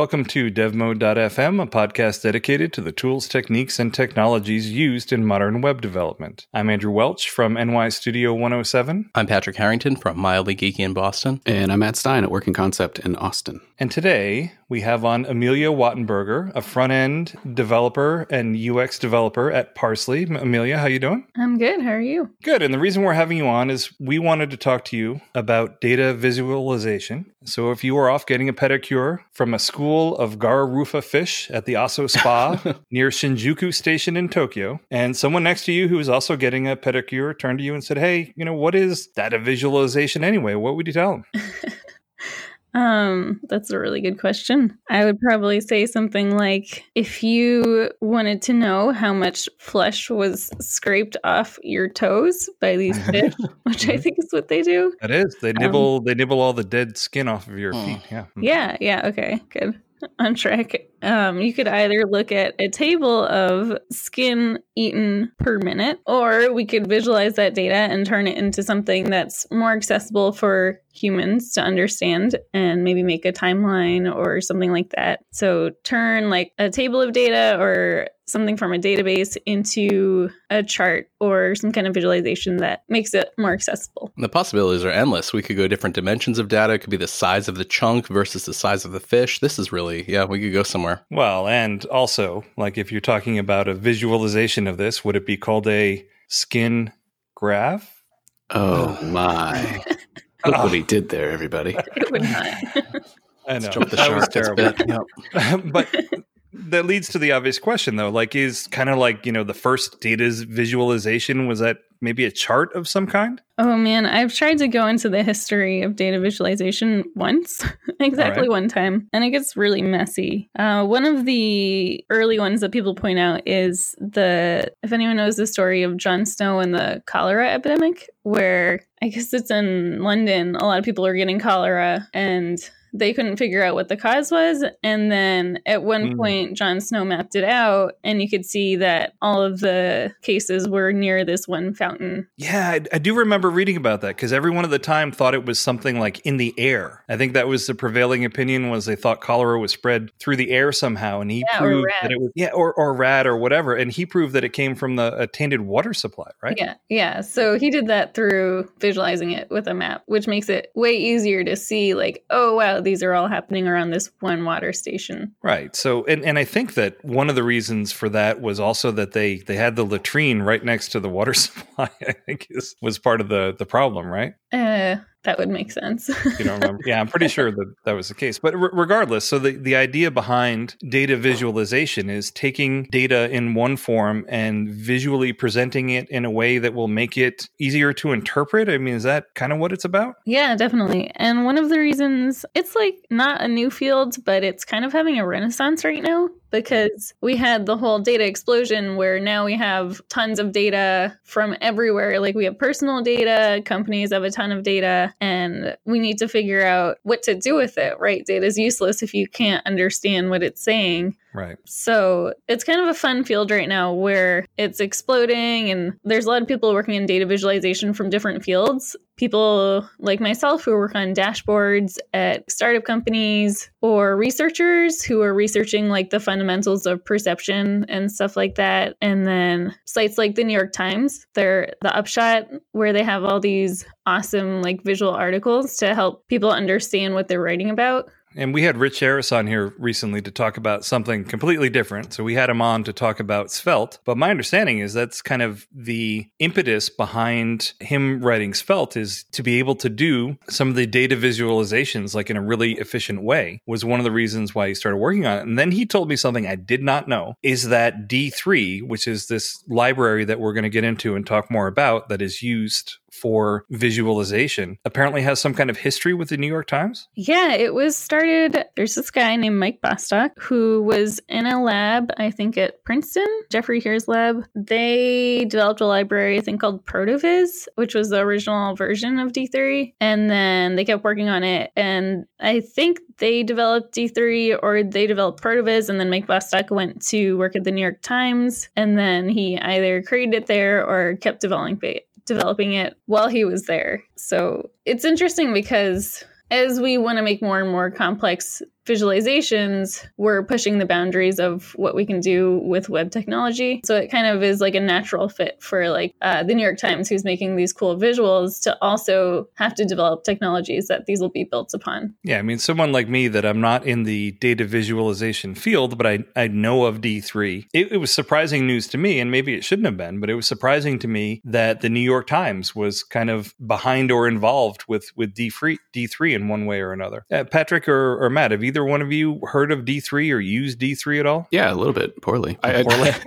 Welcome to DevMode.fm, a podcast dedicated to the tools, techniques, and technologies used in modern web development. I'm Andrew Welch from NY Studio 107. I'm Patrick Harrington from Mildly Geeky in Boston. And I'm Matt Stein at Working Concept in Austin. And today we have on Amelia Wattenberger, a front end developer and UX developer at Parse.ly. Amelia, how you doing? I'm good. How are you? Good. And the reason we're having you on is we wanted to talk to you about data visualization. So if you are off getting a pedicure from a school of Garra rufa fish at the Aso Spa near Shinjuku Station in Tokyo, and someone next to you who is also getting a pedicure turned to you and said, Hey, you know, what is that a visualization anyway? What would you tell them? Um, that's a really good question. I would probably say something like if you wanted to know how much flesh was scraped off your toes by these fish, which I think is what they do. That is. They nibble um, they nibble all the dead skin off of your feet. Yeah. Yeah, yeah, okay. Good. On track um, you could either look at a table of skin eaten per minute, or we could visualize that data and turn it into something that's more accessible for humans to understand and maybe make a timeline or something like that. So, turn like a table of data or something from a database into a chart or some kind of visualization that makes it more accessible. The possibilities are endless. We could go different dimensions of data. It could be the size of the chunk versus the size of the fish. This is really, yeah, we could go somewhere somewhere. Well, and also, like if you're talking about a visualization of this, would it be called a skin graph? Oh, oh. my. Look what he did there, everybody. It would not. I know. Jump the that was terrible. Yep. but that leads to the obvious question though. Like is kind of like you know the first data's visualization was that maybe a chart of some kind? Oh man i've tried to go into the history of data visualization once exactly right. one time and it gets really messy. Uh, one of the early ones that people point out is the if anyone knows the story of john snow and the cholera epidemic where i guess it's in london a lot of people are getting cholera and they couldn't figure out what the cause was. And then at one mm. point, John Snow mapped it out, and you could see that all of the cases were near this one fountain. Yeah, I, I do remember reading about that because everyone at the time thought it was something like in the air. I think that was the prevailing opinion was they thought cholera was spread through the air somehow, and he yeah, proved that it was yeah, or or rat or whatever, and he proved that it came from the a tainted water supply, right? Yeah, yeah. So he did that through visualizing it with a map, which makes it way easier to see. Like, oh wow, these are all happening around this one water station. Right. So, and, and I think that one of the reasons for that was also that they they had the latrine right next to the water supply. I think is was part of the the problem, right? Uh, that would make sense. you don't remember? Yeah, I'm pretty sure that that was the case. But r- regardless, so the, the idea behind data visualization is taking data in one form and visually presenting it in a way that will make it easier to interpret. I mean, is that kind of what it's about? Yeah, definitely. And one of the reasons it's like not a new field, but it's kind of having a renaissance right now because we had the whole data explosion where now we have tons of data from everywhere. Like we have personal data, companies have a ton of data, and we need to figure out what to do with it, right? Data is useless if you can't understand what it's saying. Right. So it's kind of a fun field right now where it's exploding, and there's a lot of people working in data visualization from different fields. People like myself who work on dashboards at startup companies, or researchers who are researching like the fundamentals of perception and stuff like that. And then sites like the New York Times, they're the upshot where they have all these awesome like visual articles to help people understand what they're writing about. And we had Rich Harris on here recently to talk about something completely different. So we had him on to talk about Svelte. But my understanding is that's kind of the impetus behind him writing Svelte is to be able to do some of the data visualizations like in a really efficient way was one of the reasons why he started working on it. And then he told me something I did not know is that D3, which is this library that we're going to get into and talk more about that is used for visualization apparently has some kind of history with the New York Times? Yeah, it was started. There's this guy named Mike Bostock who was in a lab, I think at Princeton, Jeffrey Heer's lab. They developed a library, I think called Protovis, which was the original version of D3. And then they kept working on it. And I think they developed D3 or they developed Protovis. And then Mike Bostock went to work at the New York Times. And then he either created it there or kept developing it developing it while he was there. So it's interesting because as we want to make more and more complex visualizations, we're pushing the boundaries of what we can do with web technology. So it kind of is like a natural fit for like uh, the New York Times, who's making these cool visuals, to also have to develop technologies that these will be built upon. Yeah, I mean, someone like me that I'm not in the data visualization field, but I, I know of D3. It, it was surprising news to me, and maybe it shouldn't have been, but it was surprising to me that the New York Times was kind of behind or involved with with D3, D3 in one way or another. Uh, Patrick or, or Matt, have either one of you heard of D3 or used D3 at all? Yeah, a little bit poorly. I, poorly.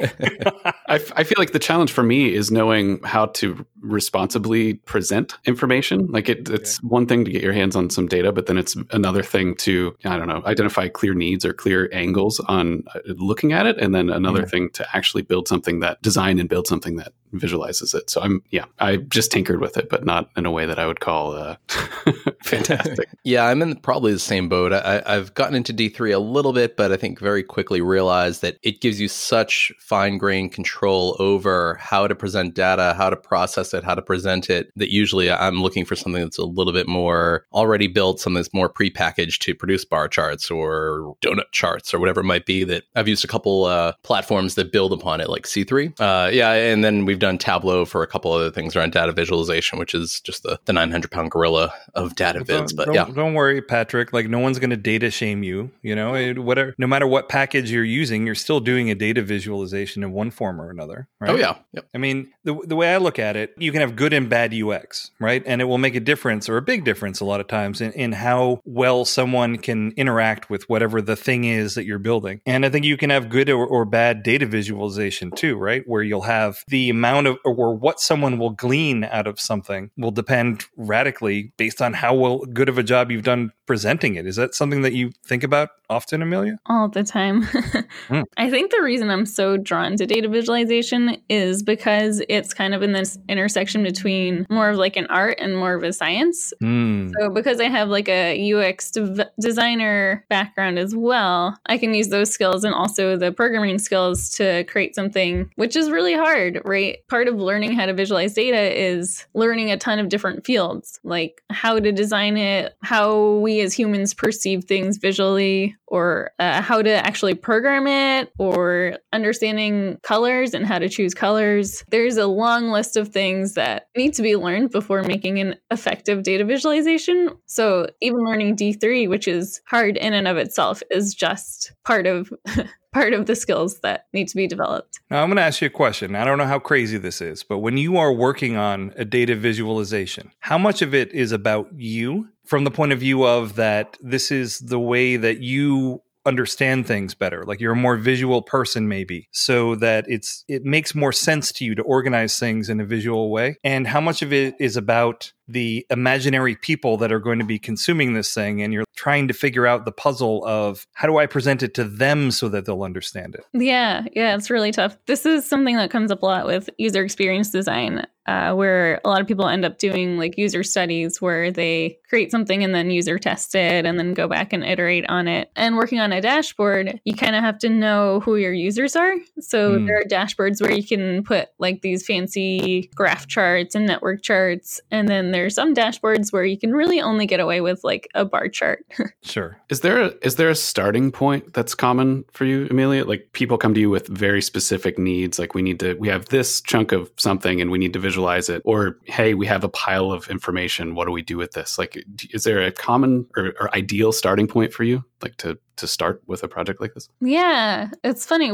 I, I, I feel like the challenge for me is knowing how to responsibly present information. Like it, it's okay. one thing to get your hands on some data, but then it's another thing to I don't know identify clear needs or clear angles on uh, looking at it, and then another yeah. thing to actually build something that design and build something that visualizes it. So I'm yeah, I just tinkered with it, but not in a way that I would call uh, fantastic. yeah, I'm in probably the same boat. I, I've gotten into D3 a little bit, but I think very quickly realized that it gives you such fine grained control over how to present data, how to process it, how to present it. That usually I'm looking for something that's a little bit more already built, something that's more prepackaged to produce bar charts or donut charts or whatever it might be. That I've used a couple uh, platforms that build upon it, like C3. Uh, yeah, and then we've done Tableau for a couple other things around data visualization, which is just the, the 900 pound gorilla of data viz. But don't, yeah, don't worry, Patrick. Like no one's going to data shame you. You know, it, whatever. No matter what package you're using, you're still doing a data visualization in one form or another. Right? Oh yeah. Yep. I mean, the the way I look at it, you can have good and bad UX, right? And it will make a difference or a big difference a lot of times in, in how well someone can interact with whatever the thing is that you're building. And I think you can have good or, or bad data visualization too, right? Where you'll have the amount of or what someone will glean out of something will depend radically based on how well good of a job you've done presenting it. Is that something that you think about often, Amelia? All the time. mm. I think the reason I'm so drawn to data visualization is because it's kind of in this intersection between more of like an art and more of a science. Mm. So because I have like a UX de- designer background as well, I can use those skills and also the programming skills to create something which is really hard, right? Part of learning how to visualize data is learning a ton of different fields, like how to design it, how we as humans perceive things visually, or uh, how to actually program it, or understanding colors and how to choose colors. There's a long list of things that need to be learned before making an effective data visualization. So even learning D3, which is hard in and of itself, is just part of part of the skills that need to be developed. Now, I'm going to ask you a question. I don't know how crazy this is, but when you are working on a data visualization, how much of it is about you from the point of view of that this is the way that you understand things better like you're a more visual person maybe so that it's it makes more sense to you to organize things in a visual way and how much of it is about the imaginary people that are going to be consuming this thing and you're trying to figure out the puzzle of how do I present it to them so that they'll understand it. Yeah, yeah, it's really tough. This is something that comes up a lot with user experience design. Uh, where a lot of people end up doing like user studies where they create something and then user test it and then go back and iterate on it. And working on a dashboard, you kind of have to know who your users are. So mm. there are dashboards where you can put like these fancy graph charts and network charts, and then there's some dashboards where you can really only get away with like a bar chart. sure. Is there a, is there a starting point that's common for you, Amelia? Like people come to you with very specific needs, like we need to we have this chunk of something and we need to visualize it, or hey, we have a pile of information. What do we do with this? Like, is there a common or, or ideal starting point for you, like to to start with a project like this? Yeah, it's funny.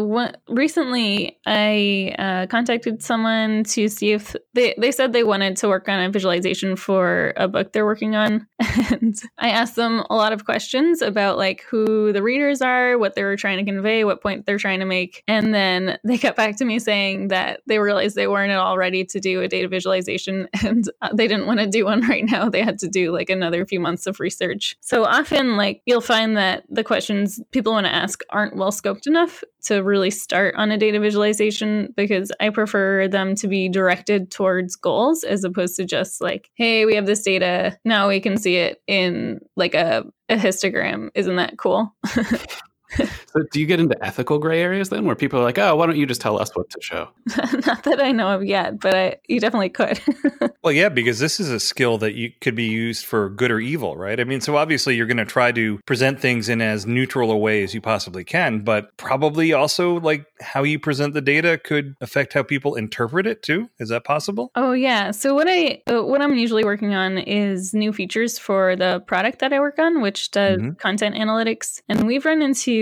Recently, I uh, contacted someone to see if they, they said they wanted to work on a visualization for a book they're working on. And I asked them a lot of questions about like who the readers are, what they were trying to convey, what point they're trying to make. And then they got back to me saying that they realized they weren't at all ready to do a data visualization and uh, they didn't want to do one right now. They had to do like another few months of research. So often, like, you'll find that the question questions people want to ask aren't well scoped enough to really start on a data visualization because I prefer them to be directed towards goals as opposed to just like, hey, we have this data. Now we can see it in like a, a histogram. Isn't that cool? so do you get into ethical gray areas then where people are like, oh, why don't you just tell us what to show? Not that I know of yet, but I, you definitely could. well, yeah, because this is a skill that you could be used for good or evil, right? I mean, so obviously you're going to try to present things in as neutral a way as you possibly can, but probably also like how you present the data could affect how people interpret it too. Is that possible? Oh yeah. So what I uh, what I'm usually working on is new features for the product that I work on, which does mm-hmm. content analytics, and we've run into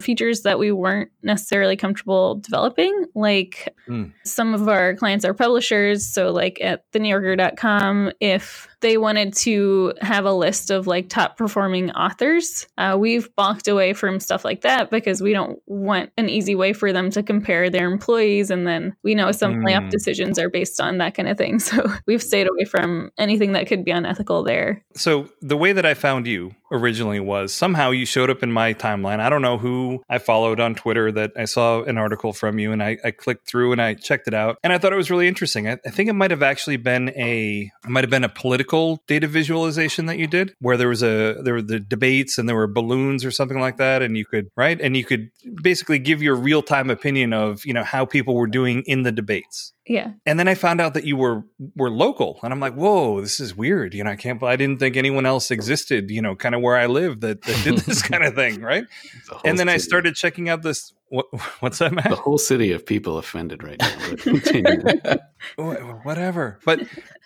features that we weren't necessarily comfortable developing. Like mm. some of our clients are publishers, so like at thenewyorker.com, if they wanted to have a list of like top performing authors. Uh, we've balked away from stuff like that because we don't want an easy way for them to compare their employees. And then we know some mm. layoff decisions are based on that kind of thing. So we've stayed away from anything that could be unethical there. So the way that I found you originally was somehow you showed up in my timeline. I don't know who I followed on Twitter that I saw an article from you and I, I clicked through and I checked it out and I thought it was really interesting. I, I think it might have actually been a might have been a political data visualization that you did where there was a there were the debates and there were balloons or something like that and you could right and you could basically give your real time opinion of you know how people were doing in the debates. Yeah. And then I found out that you were were local and I'm like, "Whoa, this is weird." You know, I can't I didn't think anyone else existed, you know, kind of where I live that, that did this kind of thing, right? and then city. I started checking out this what, what's that, Matt? The whole city of people offended right now. Whatever. But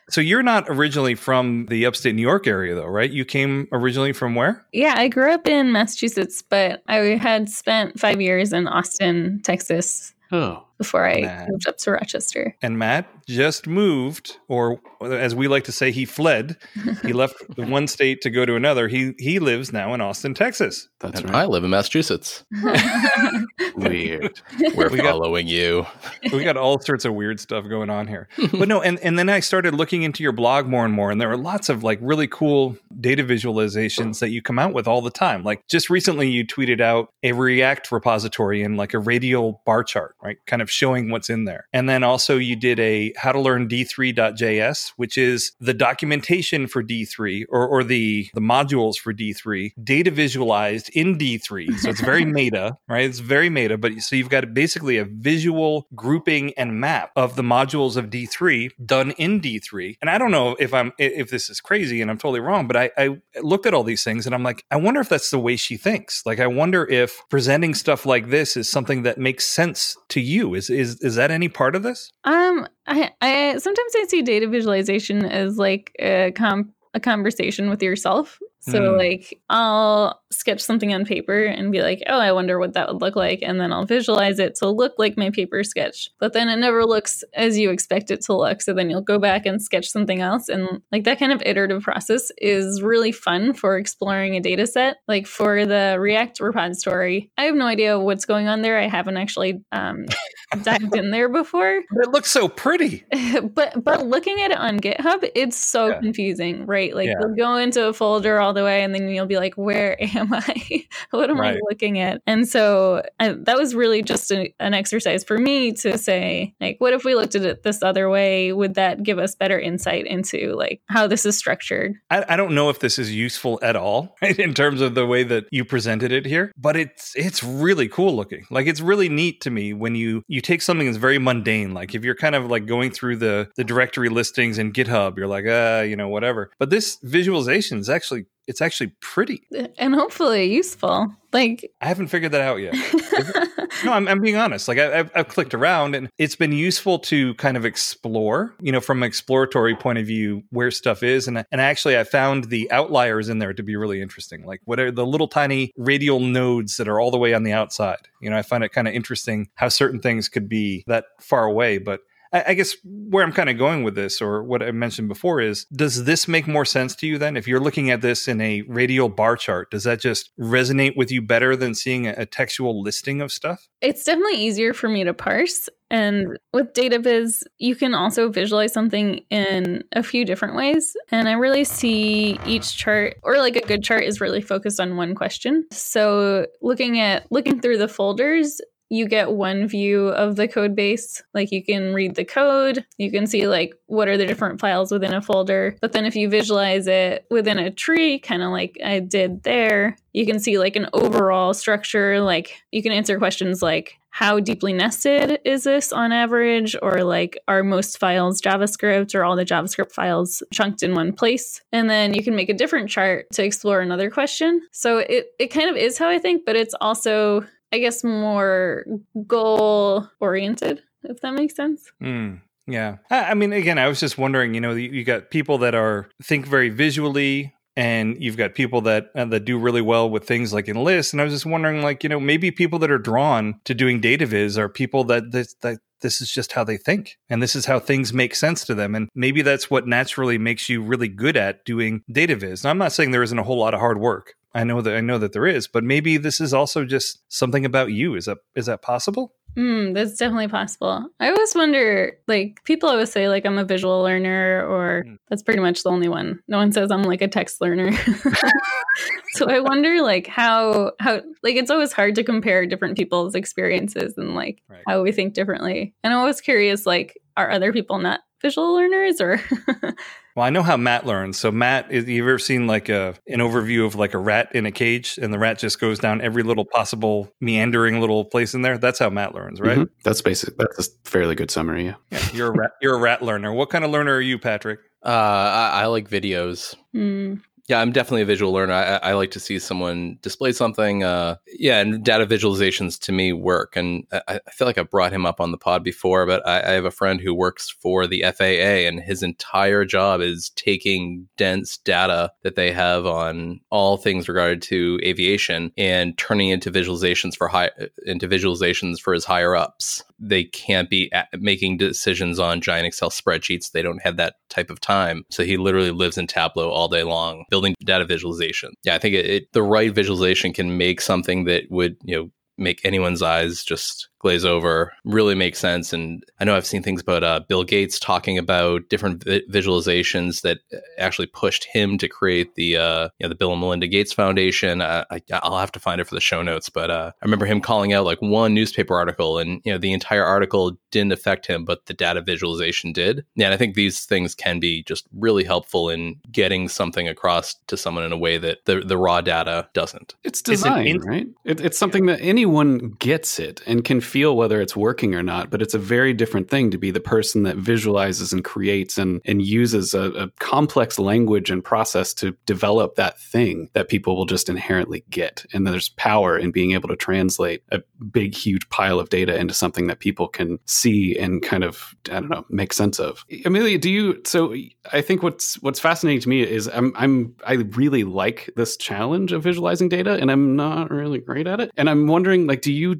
so you're not originally from the upstate New York area, though, right? You came originally from where? Yeah, I grew up in Massachusetts, but I had spent five years in Austin, Texas. Oh before I Matt. moved up to Rochester. And Matt just moved, or as we like to say, he fled. he left the one state to go to another. He he lives now in Austin, Texas. That's and right. I live in Massachusetts. weird. We're we following got, you. we got all sorts of weird stuff going on here. But no, and, and then I started looking into your blog more and more, and there are lots of like really cool data visualizations that you come out with all the time. Like just recently you tweeted out a React repository in like a radial bar chart, right? Kind of of showing what's in there. And then also you did a how to learn D3.js, which is the documentation for D3 or, or the, the modules for D3, data visualized in D3. So it's very meta, right? It's very meta, but so you've got basically a visual grouping and map of the modules of D3 done in D3. And I don't know if I'm if this is crazy and I'm totally wrong, but I, I looked at all these things and I'm like, I wonder if that's the way she thinks. Like I wonder if presenting stuff like this is something that makes sense to you is is is that any part of this? Um, I I sometimes I see data visualization as like a com a conversation with yourself so mm. like I'll sketch something on paper and be like, "Oh, I wonder what that would look like." And then I'll visualize it to look like my paper sketch. But then it never looks as you expect it to look. So then you'll go back and sketch something else and like that kind of iterative process is really fun for exploring a data set. Like for the React repository, I have no idea what's going on there. I haven't actually um, dived in there before. It looks so pretty. but but looking at it on GitHub, it's so yeah. confusing, right? Like yeah. you'll go into a folder all the way and then you'll be like, where am I? what am right. I looking at? And so I, that was really just a, an exercise for me to say, like, what if we looked at it this other way? Would that give us better insight into like how this is structured? I, I don't know if this is useful at all right, in terms of the way that you presented it here, but it's it's really cool looking. Like it's really neat to me when you you take something that's very mundane, like if you're kind of like going through the the directory listings in GitHub, you're like, uh, you know, whatever. But this visualization is actually it's actually pretty eh, and hopefully useful. Like I haven't figured that out yet. no, I'm, I'm, being honest. Like I, have I've clicked around, and it's been useful to kind of explore, you know, from an exploratory point of view, where stuff is. And and actually, I found the outliers in there to be really interesting. Like what are the little tiny radial nodes that are all the way on the outside? You know, I find it kind of interesting how certain things could be that far away, but I guess where I'm kind of going with this, or what I mentioned before, is does this make more sense to you then? If you're looking at this in a radial bar chart, does that just resonate with you better than seeing a, textual listing of stuff? It's definitely easier for me to parse. And with DataViz, you can also visualize something in a few different ways. And I really see each chart, or like a good chart, is really focused on one question. So looking at looking through the folders you get one view of the code base. Like you can read the code, you can see like what are the different files within a folder. But then if you visualize it within a tree, kind of like I did there, you can see like an overall structure. Like you can answer questions like, how deeply nested is this on average? Or like, are most files JavaScript or all the JavaScript files chunked in one place? And then you can make a different chart to explore another question. So it, it kind of is how I think, but it's also, I guess, more goal oriented, if that makes sense. Mm. Yeah. I mean, again, I was just wondering, you know, you got people that are think very visually, and you've got people that uh, that do really well with things like enlist and i was just wondering like you know maybe people that are drawn to doing data viz are people that this, that this is just how they think and this is how things make sense to them and maybe that's what naturally makes you really good at doing data viz now, i'm not saying there isn't a whole lot of hard work i know that i know that there is but maybe this is also just something about you is that is that possible Mm, that's definitely possible. I always wonder, like, people always say, like, I'm a visual learner, or mm. that's pretty much the only one. No one says I'm like a text learner. so I wonder, like, how, how, like, it's always hard to compare different people's experiences and, like, right. how we think differently. And I'm always curious, like, are other people not visual learners or Well, I know how Matt learns. So Matt, have you ever seen like a an overview of like a rat in a cage, and the rat just goes down every little possible meandering little place in there? That's how Matt learns, right? Mm-hmm. That's basic. That's a fairly good summary. Yeah. yeah you're a rat. You're a rat learner. What kind of learner are you, Patrick? Uh, I, I like videos. Mm. Yeah, I'm definitely a visual learner. I, I like to see someone display something. Uh, yeah, and data visualizations to me work. And I, I, feel like I've brought him up on the pod before, but I, I, have a friend who works for the FAA, and his entire job is taking dense data that they have on all things regarded to aviation and turning into visualizations for high into visualizations for his higher ups they can't be making decisions on giant Excel spreadsheets. They don't have that type of time. So he literally lives in Tableau all day long, building data visualization. Yeah, I think it, it, the right visualization can make something that would, you know, make anyone's eyes just glaze over really makes sense. And I know I've seen things about uh, Bill Gates talking about different vi- visualizations that actually pushed him to create the uh, you know, the Bill and Melinda Gates Foundation. Uh, I, will have to find it for the show notes, but uh, I remember him calling out like one newspaper article, and you know the entire article didn't affect him, but the data visualization did. Yeah, and I think these things can be just really helpful in getting something across to someone in a way that the, the raw data doesn't. It's design, in- right? It, it's something that anyone gets it and can feel whether it's working or not, but it's a very different thing to be the person that visualizes and creates and, and uses a, a complex language and process to develop that thing that people will just inherently get. And there's power in being able to translate a big, huge pile of data into something that people can see and kind of, I don't know, make sense of. Amelia, do you, so I think what's, what's fascinating to me is I'm, I'm, I really like this challenge of visualizing data and I'm not really great at it. And I'm wondering, like, do you,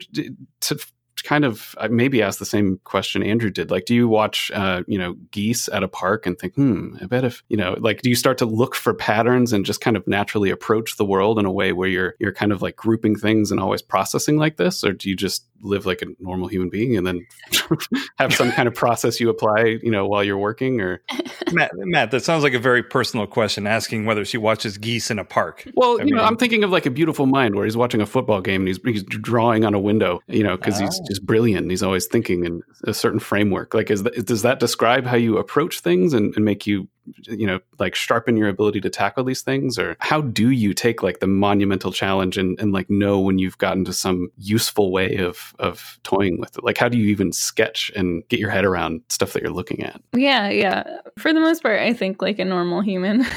to kind of maybe ask the same question Andrew did. Like, do you watch, uh, you know, geese at a park and think, hmm, I bet if, you know, like, do you start to look for patterns and just kind of naturally approach the world in a way where you're you're kind of like grouping things and always processing like this, or do you just live like a normal human being and then have some kind of process you apply, you know, while you're working? Or Matt, Matt, that sounds like a very personal question, asking whether she watches geese in a park. Well, I you mean, know, I'm thinking of like a beautiful mind where he's watching a football game and he's he's drawing on a window, you know, because he's just brilliant. He's always thinking in a certain framework. Like, is that, does that describe how you approach things and, and make you, you know, like sharpen your ability to tackle these things? Or how do you take like the monumental challenge and, and like know when you've gotten to some useful way of, of toying with it? Like, how do you even sketch and get your head around stuff that you're looking at? Yeah, yeah. For the most part, I think like a normal human.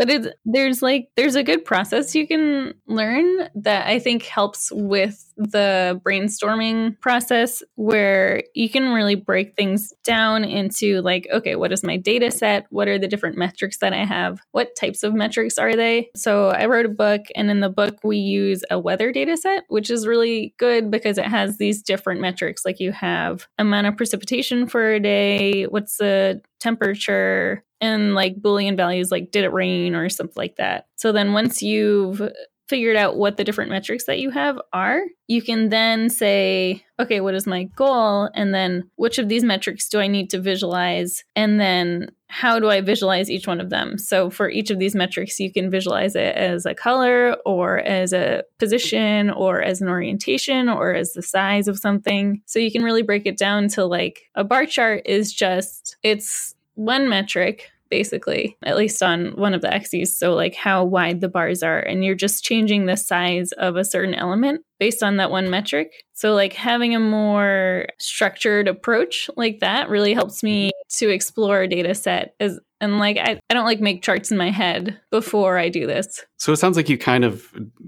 but there's like there's a good process you can learn that i think helps with the brainstorming process where you can really break things down into like okay what is my data set? What are the different metrics that i have? What types of metrics are they? So i wrote a book and in the book we use a weather data set which is really good because it has these different metrics like you have amount of precipitation for a day what's the temperature and like boolean values like did it rain or something like that so then once you've figured out what the different metrics that you have are, you can then say, okay, what is my goal? And then which of these metrics do I need to visualize? And then how do I visualize each one of them? So for each of these metrics, you can visualize it as a color or as a position or as an orientation or as the size of something. So you can really break it down to like a bar chart is just, it's one metric basically, at least on one of the axes. So, like how wide the bars are, and you're just changing the size of a certain element based on that one metric. So, like having a more structured approach like that really helps me to explore a data set as and like I, I don't like make charts in my head before I do this. So it sounds like you kind of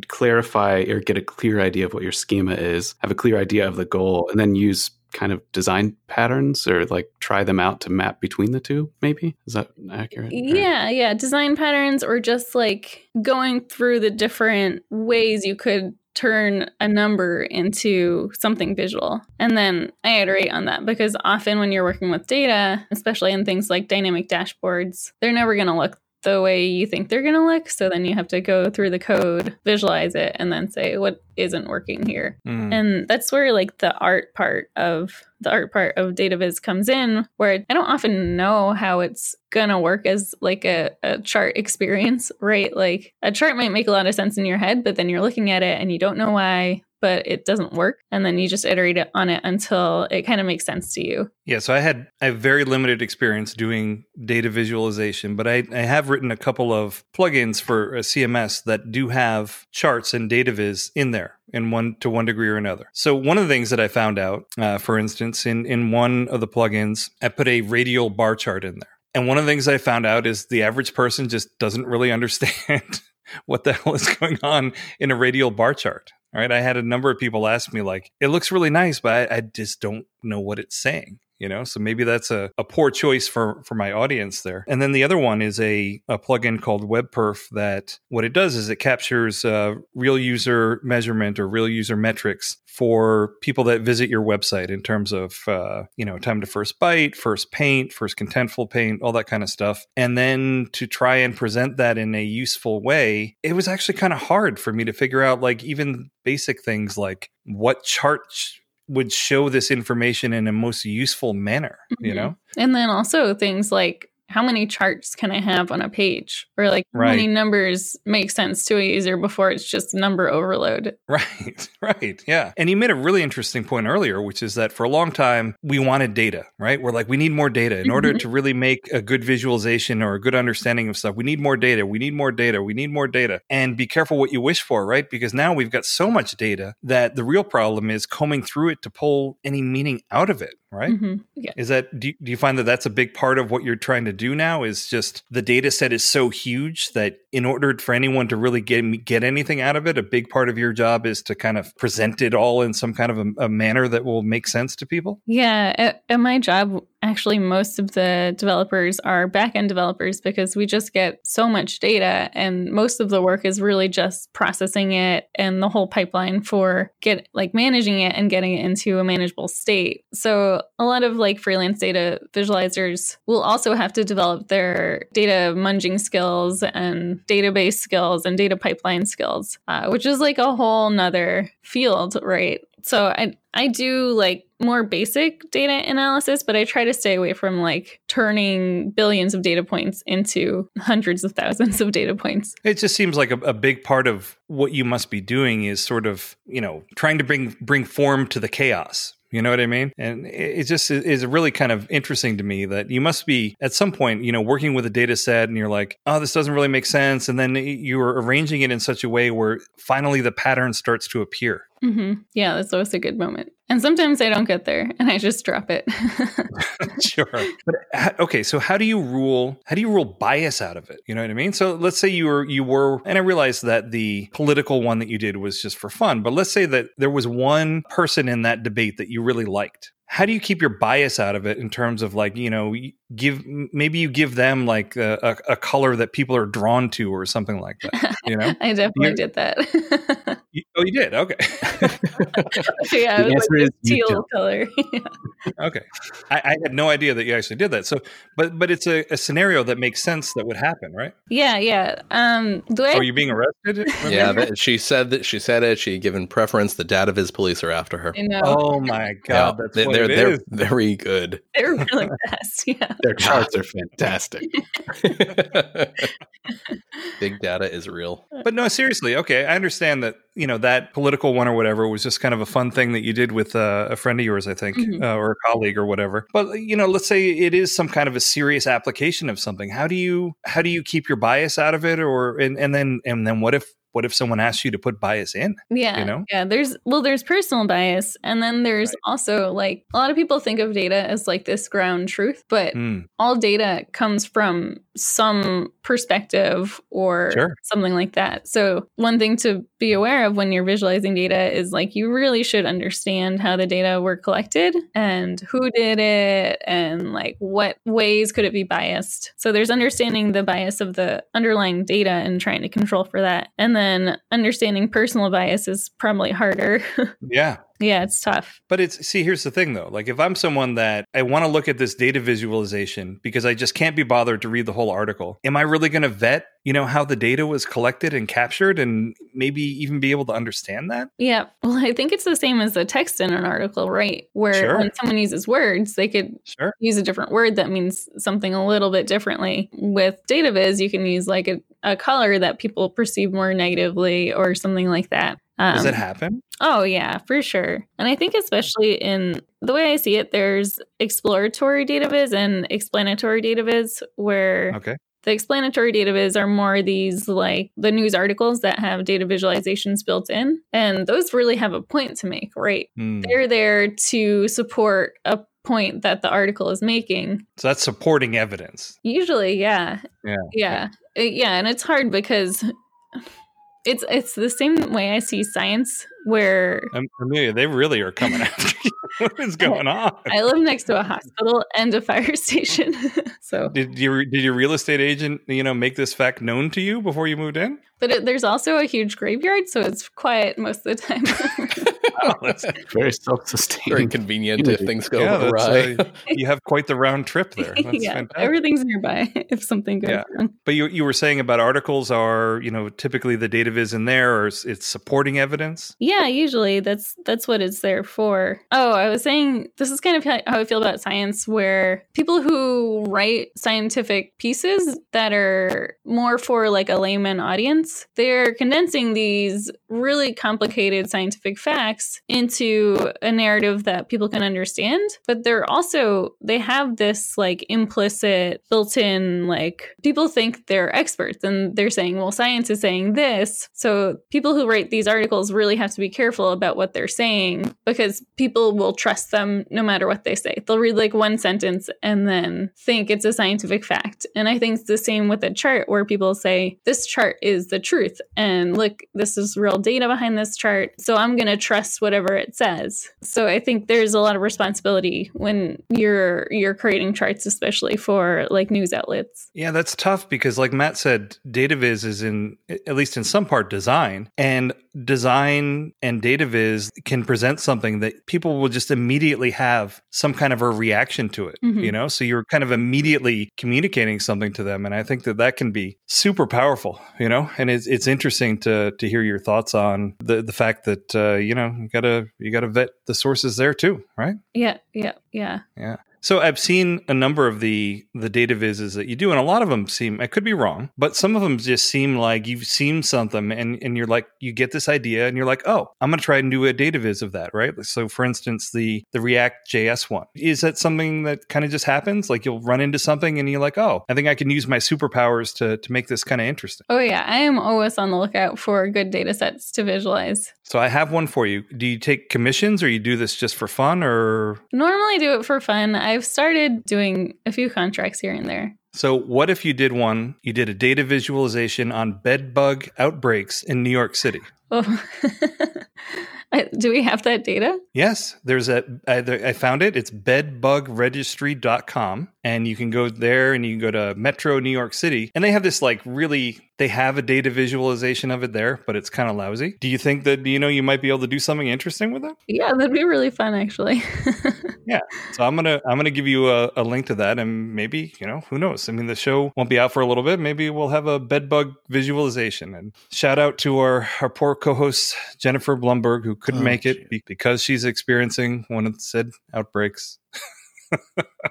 clarify or get a clear idea of what your schema is, have a clear idea of the goal, and then use kind of design patterns or like try them out to map between the two maybe is that accurate yeah yeah design patterns or just like going through the different ways you could turn a number into something visual. And then I iterate on that because often when you're working with data, especially in things like dynamic dashboards, they're never going to look the way you think they're going to look. So then you have to go through the code, visualize it, and then say what isn't working here. Mm. And that's where like the art part of the art part of data viz comes in, where I don't often know how it's gonna work as like a, a chart experience, right? Like a chart might make a lot of sense in your head, but then you're looking at it and you don't know why but it doesn't work. And then you just iterate on it until it kind of makes sense to you. Yeah so i had i have very limited experience doing data visualization but i, I have written a couple of plugins for a cms that do have charts and data viz in there in one to one degree or another. So one of the things that i found out uh, for instance in in one of the plugins i put a radial bar chart in there. And one of the things i found out is the average person just doesn't really understand what the hell is going on in a radial bar chart all right. I had a number of people ask me, like, it looks really nice, but I, I just don't know what it's saying you know? So maybe that's a, a poor choice for for my audience there. And then the other one is a, a plugin called webperf that what it does is it captures uh, real user measurement or real user metrics for people that visit your website in terms of uh, you know time to first byte first paint first contentful paint all that kind of stuff. And then to try and present that in a useful way it was actually kind of hard for me to figure out like even basic things like what charts would show this information in a most useful manner, mm-hmm. you know? And then also things like how many charts can I have on a page? Or like right. how many numbers make sense to a user before it's just number overload? Right, right. Yeah. And you made a really interesting point earlier, which is that for a long time, we wanted data, right? We're like, we need more data. In mm-hmm. order to really make a good visualization or a good understanding of stuff, we need more data. We need more data. We need more data. And be careful what you wish for, right? Because now we've got so much data that the real problem is combing through it to pull any meaning out of it, right? Mm-hmm. Yeah. Is that, do you, do you find that that's a big part of what you're trying to do? now is just the data set is so huge that in order for anyone to really get get anything out of it, a big part of your job is to kind of present it all in some kind of a, a manner that will make sense to people. Yeah, at, at my job, actually most of the developers are backend developers because we just get so much data and most of the work is really just processing it and the whole pipeline for get like managing it and getting it into a manageable state. So a lot of like freelance data visualizers will also have to develop their data munging skills and database skills and data pipeline skills, uh, which is like a whole nother field, right? So I I do like more basic data analysis, but I try to stay away from like turning billions of data points into hundreds of thousands of data points. It just seems like a, a, big part of what you must be doing is sort of, you know, trying to bring bring form to the chaos. You know what I mean? And it just is really kind of interesting to me that you must be at some point, you know, working with a data set and you're like, oh, this doesn't really make sense. And then eh, you're arranging it in such a way where finally the pattern starts to appear. Mm-hmm. Yeah, that's always a good moment. And sometimes I don't get there and I just drop it. sure. But okay, so how do you rule how do you rule bias out of it? You know what I mean? So let's say you were you were and I realize that the political one that you did was just for fun, but let's say that there was one person in that debate that you really liked how do you keep your bias out of it in terms of like you know give maybe you give them like a, a, color that people are drawn to or something like that you know i definitely you, did that you, Oh, you did? Okay. yeah, it was like teal color. Okay, I, I, had no idea that you actually did that. So, but but it's a, a scenario that makes sense that would happen, right? Yeah, yeah. Um, do I? Oh, you're being arrested? yeah, that, she said that she said it. She given preference. The data viz police are after her. I know. Oh my god, yeah, they, they're they're very good. They're really fast. Yeah, their charts are fantastic. Big data is real. But no, seriously. Okay, I understand that you know that political one or whatever was just kind of a fun thing that you did with uh, a friend of yours, I think, mm-hmm. uh, or a colleague or whatever. But you know, let's say it is some kind of a serious application of something. How do you how do you keep your bias out of it, or and, and then and then what if what if someone asks you to put bias in? Yeah. You know? Yeah. There's, well, there's personal bias. And then there's right. also like a lot of people think of data as like this ground truth, but mm. all data comes from some perspective or sure. something like that. So, one thing to be aware of when you're visualizing data is like you really should understand how the data were collected and who did it and like what ways could it be biased. So, there's understanding the bias of the underlying data and trying to control for that. And then understanding personal bias is probably harder. yeah. Yeah, it's tough. But it's see, here's the thing though. Like if I'm someone that I want to look at this data visualization because I just can't be bothered to read the whole article, am I really going to vet, you know, how the data was collected and captured and maybe even be able to understand that? Yeah. Well, I think it's the same as the text in an article, right? Where sure. when someone uses words, they could sure. use a different word that means something a little bit differently. With data viz, you can use like a, a color that people perceive more negatively or something like that. Um, Does it happen? Oh, yeah, for sure. And I think, especially in the way I see it, there's exploratory data viz and explanatory data viz, where okay. the explanatory data viz are more these like the news articles that have data visualizations built in. And those really have a point to make, right? Mm. They're there to support a point that the article is making. So that's supporting evidence. Usually, yeah. Yeah. Yeah. Yeah. And it's hard because it's it's the same way I see science where um, Amelia, they really are coming after you. what is going on? I live next to a hospital and a fire station. so did your did your real estate agent, you know, make this fact known to you before you moved in? But it, there's also a huge graveyard, so it's quiet most of the time. Oh, that's very self-sustaining. Very convenient if things go yeah, awry. Uh, you have quite the round trip there. That's yeah, fantastic. everything's nearby if something goes yeah. wrong. But you you were saying about articles are you know typically the data viz in there or it's supporting evidence. Yeah, usually that's that's what it's there for. Oh, I was saying this is kind of how I feel about science, where people who write scientific pieces that are more for like a layman audience, they're condensing these really complicated scientific facts into a narrative that people can understand. But they're also they have this like implicit built-in like people think they're experts and they're saying, well, science is saying this. So people who write these articles really have to be careful about what they're saying because people will trust them no matter what they say. They'll read like one sentence and then think it's a scientific fact. And I think it's the same with a chart where people say, this chart is the truth. And look, this is real data behind this chart. So I'm going to trust whatever it says. So I think there's a lot of responsibility when you're you're creating charts, especially for like news outlets. Yeah, that's tough because like Matt said, data viz is in at least in some part design. And design and data viz can present something that people will just immediately have some kind of a reaction to it mm-hmm. you know so you're kind of immediately communicating something to them and i think that that can be super powerful you know and it's, it's interesting to to hear your thoughts on the the fact that uh, you know you gotta you gotta vet the sources there too right? Yeah yeah yeah. Yeah so I've seen a number of the the data vises that you do, and a lot of them seem I could be wrong, but some of them just seem like you've seen something and and you're like you get this idea and you're like, oh, I'm gonna try and do a data viz of that, right? So for instance, the the React JS one is that something that kind of just happens? Like you'll run into something and you're like, oh, I think I can use my superpowers to to make this kind of interesting. Oh yeah, I am always on the lookout for good data sets to visualize. So I have one for you. Do you take commissions or you do this just for fun or normally do it for fun? I I've started doing a few contracts here and there. So, what if you did one? You did a data visualization on bed bug outbreaks in New York City. Oh. Do we have that data? Yes, there's a. I, I found it. It's bedbugregistry.com, and you can go there and you can go to Metro New York City, and they have this like really. They have a data visualization of it there, but it's kind of lousy. Do you think that you know you might be able to do something interesting with it? Yeah, that'd be really fun, actually. yeah, so I'm gonna I'm gonna give you a, a link to that, and maybe you know who knows. I mean, the show won't be out for a little bit. Maybe we'll have a bedbug visualization. And shout out to our our poor co-host Jennifer Blumberg who couldn't oh, make it geez. because she's experiencing one of the said outbreaks.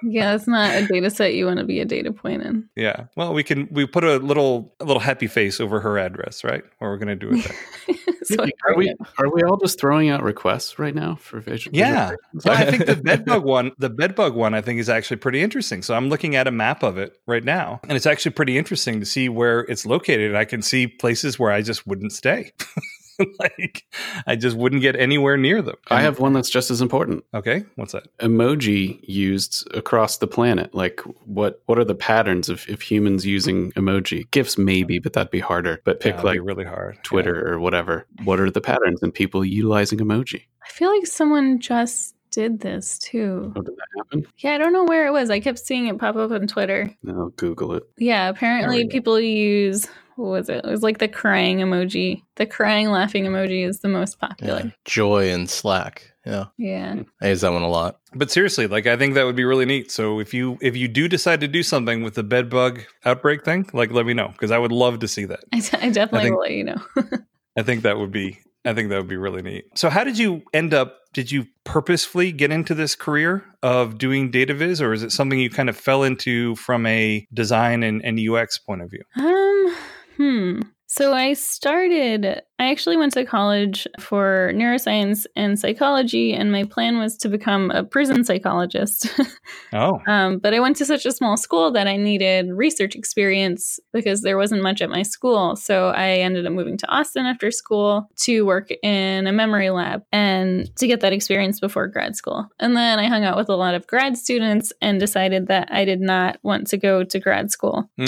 yeah, it's not a data set you want to be a data point in. Yeah. Well, we can we put a little a little happy face over her address, right? What we're gonna do with that. so are we are we all just throwing out requests right now for vision? Yeah. well, I think the bedbug one, the bedbug one, I think is actually pretty interesting. So I'm looking at a map of it right now, and it's actually pretty interesting to see where it's located. I can see places where I just wouldn't stay. like I just wouldn't get anywhere near them. I have one that's just as important. Okay, what's that? Emoji used across the planet. Like what what are the patterns of, if humans using emoji? GIFs maybe, but that'd be harder. But pick yeah, like really hard. Twitter yeah. or whatever. What are the patterns in people utilizing emoji? I feel like someone just did this too. Oh, did that happen? Yeah, I don't know where it was. I kept seeing it pop up on Twitter. No, Google it. Yeah, apparently people use what was it? It was like the crying emoji. The crying laughing emoji is the most popular. Yeah. Joy and Slack. Yeah. Yeah. I use that one a lot. But seriously, like I think that would be really neat. So if you if you do decide to do something with the bed bug outbreak thing, like let me know because I would love to see that. I, t- I definitely I think, will let you know. I think that would be I think that would be really neat. So how did you end up did you purposefully get into this career of doing data viz or is it something you kind of fell into from a design and, and UX point of view? Um hmm so I started, I actually went to college for neuroscience and psychology, and my plan was to become a prison psychologist. oh. Um, but I went to such a small school that I needed research experience because there wasn't much at my school. So I ended up moving to Austin after school to work in a memory lab and to get that experience before grad school. And then I hung out with a lot of grad students and decided that I did not want to go to grad school.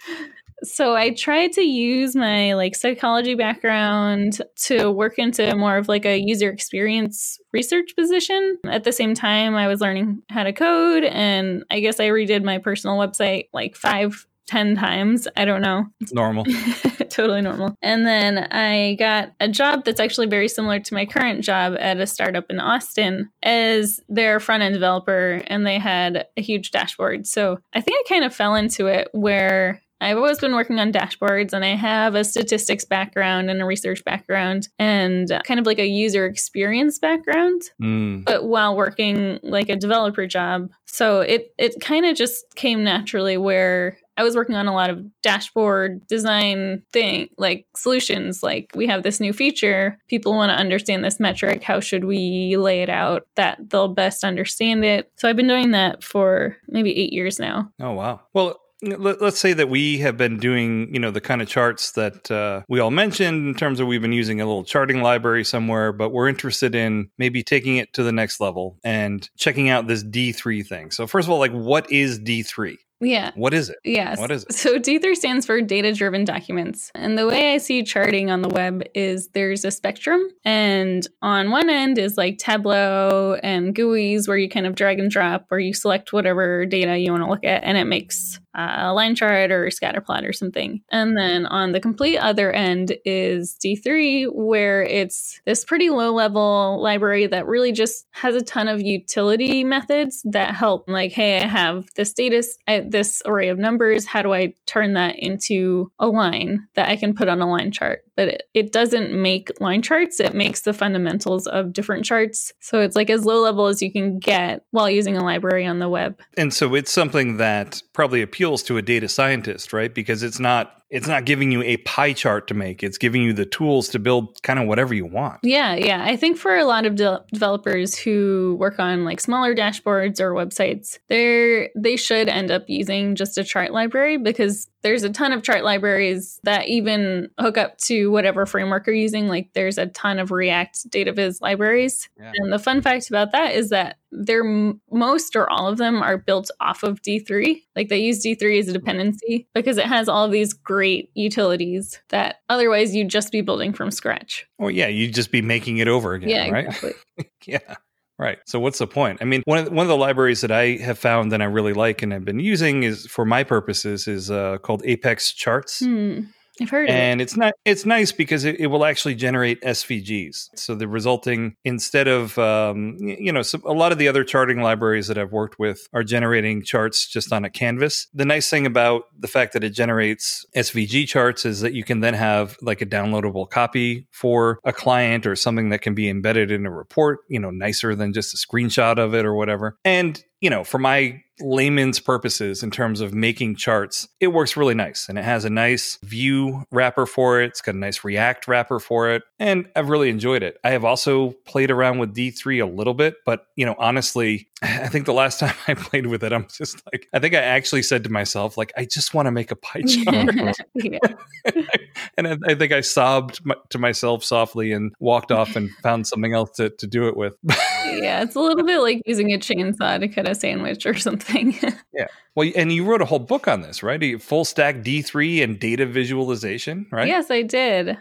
so I tried to use my like psychology background to work into more of like a user experience research position. At the same time, I was learning how to code and I guess I redid my personal website like five 10 times. I don't know. It's normal. totally normal. And then I got a job that's actually very similar to my current job at a startup in Austin as their front end developer, and they had a huge dashboard. So I think I kind of fell into it where I've always been working on dashboards and I have a statistics background and a research background and kind of like a user experience background, mm. but while working like a developer job. So it, it kind of just came naturally where I was working on a lot of dashboard design thing, like solutions. Like we have this new feature. People want to understand this metric. How should we lay it out that they'll best understand it? So I've been doing that for maybe eight years now. Oh, wow. Well, let, us say that we have been doing, you know, the kind of charts that uh, we all mentioned in terms of we've been using a little charting library somewhere, but we're interested in maybe taking it to the next level and checking out this D3 thing. So, first of all, like, what is D3? Yeah. What is it? Yes. What is it? So D3 stands for data driven documents. And the way I see charting on the web is there's a spectrum. And on one end is like Tableau and GUIs where you kind of drag and drop or you select whatever data you want to look at and it makes uh, a line chart or scatter plot or something. And then on the complete other end is D3, where it's this pretty low level library that really just has a ton of utility methods that help. Like, hey, I have this data, this array of numbers. How do I turn that into a line that I can put on a line chart? But it, it doesn't make line charts, it makes the fundamentals of different charts. So it's like as low level as you can get while using a library on the web. And so it's something that probably appeals to a data scientist, right? Because it's not it's not giving you a pie chart to make. It's giving you the tools to build kind of whatever you want. Yeah, yeah. I think for a lot of de- developers who work on like smaller dashboards or websites, they they should end up using just a chart library because there's a ton of chart libraries that even hook up to whatever framework you're using. Like there's a ton of React data viz libraries. Yeah. And the fun fact about that is that they're most or all of them are built off of D3. Like they use D3 as a dependency because it has all these great utilities that otherwise you'd just be building from scratch. Well, yeah, you'd just be making it over again, yeah, right? Exactly. yeah. Right. So what's the point? I mean, one of the, one of the libraries that I have found that I really like and I've been using is for my purposes is uh, called Apex Charts. Hmm. I've heard and it. it's not it's nice because it, it, will actually generate SVGs. So the resulting instead of um, you know a lot of the other charting libraries that I've worked with are generating charts just on a canvas. The nice thing about the fact that it generates SVG charts is that you can then have like a downloadable copy for a client or something that can be embedded in a report. You know, nicer than just a screenshot of it or whatever. And you know, for my layman's purposes in terms of making charts, it works really nice. And it has a nice Vue wrapper for it. It's got a nice React wrapper for it. And I've really enjoyed it. I have also played around with D3 a little bit, but, you know, honestly, I think the last time I played with it, I'm just like, I think I actually said to myself, like, I just want to make a pie chart. and I, I, think I sobbed to myself softly and walked off and found something else to, to do it with. yeah, it's a little bit like using a chainsaw to cut a sandwich or something. yeah. Well, and you wrote a whole book on this, right? Full stack D3 and data visualization, right? Yes, I did.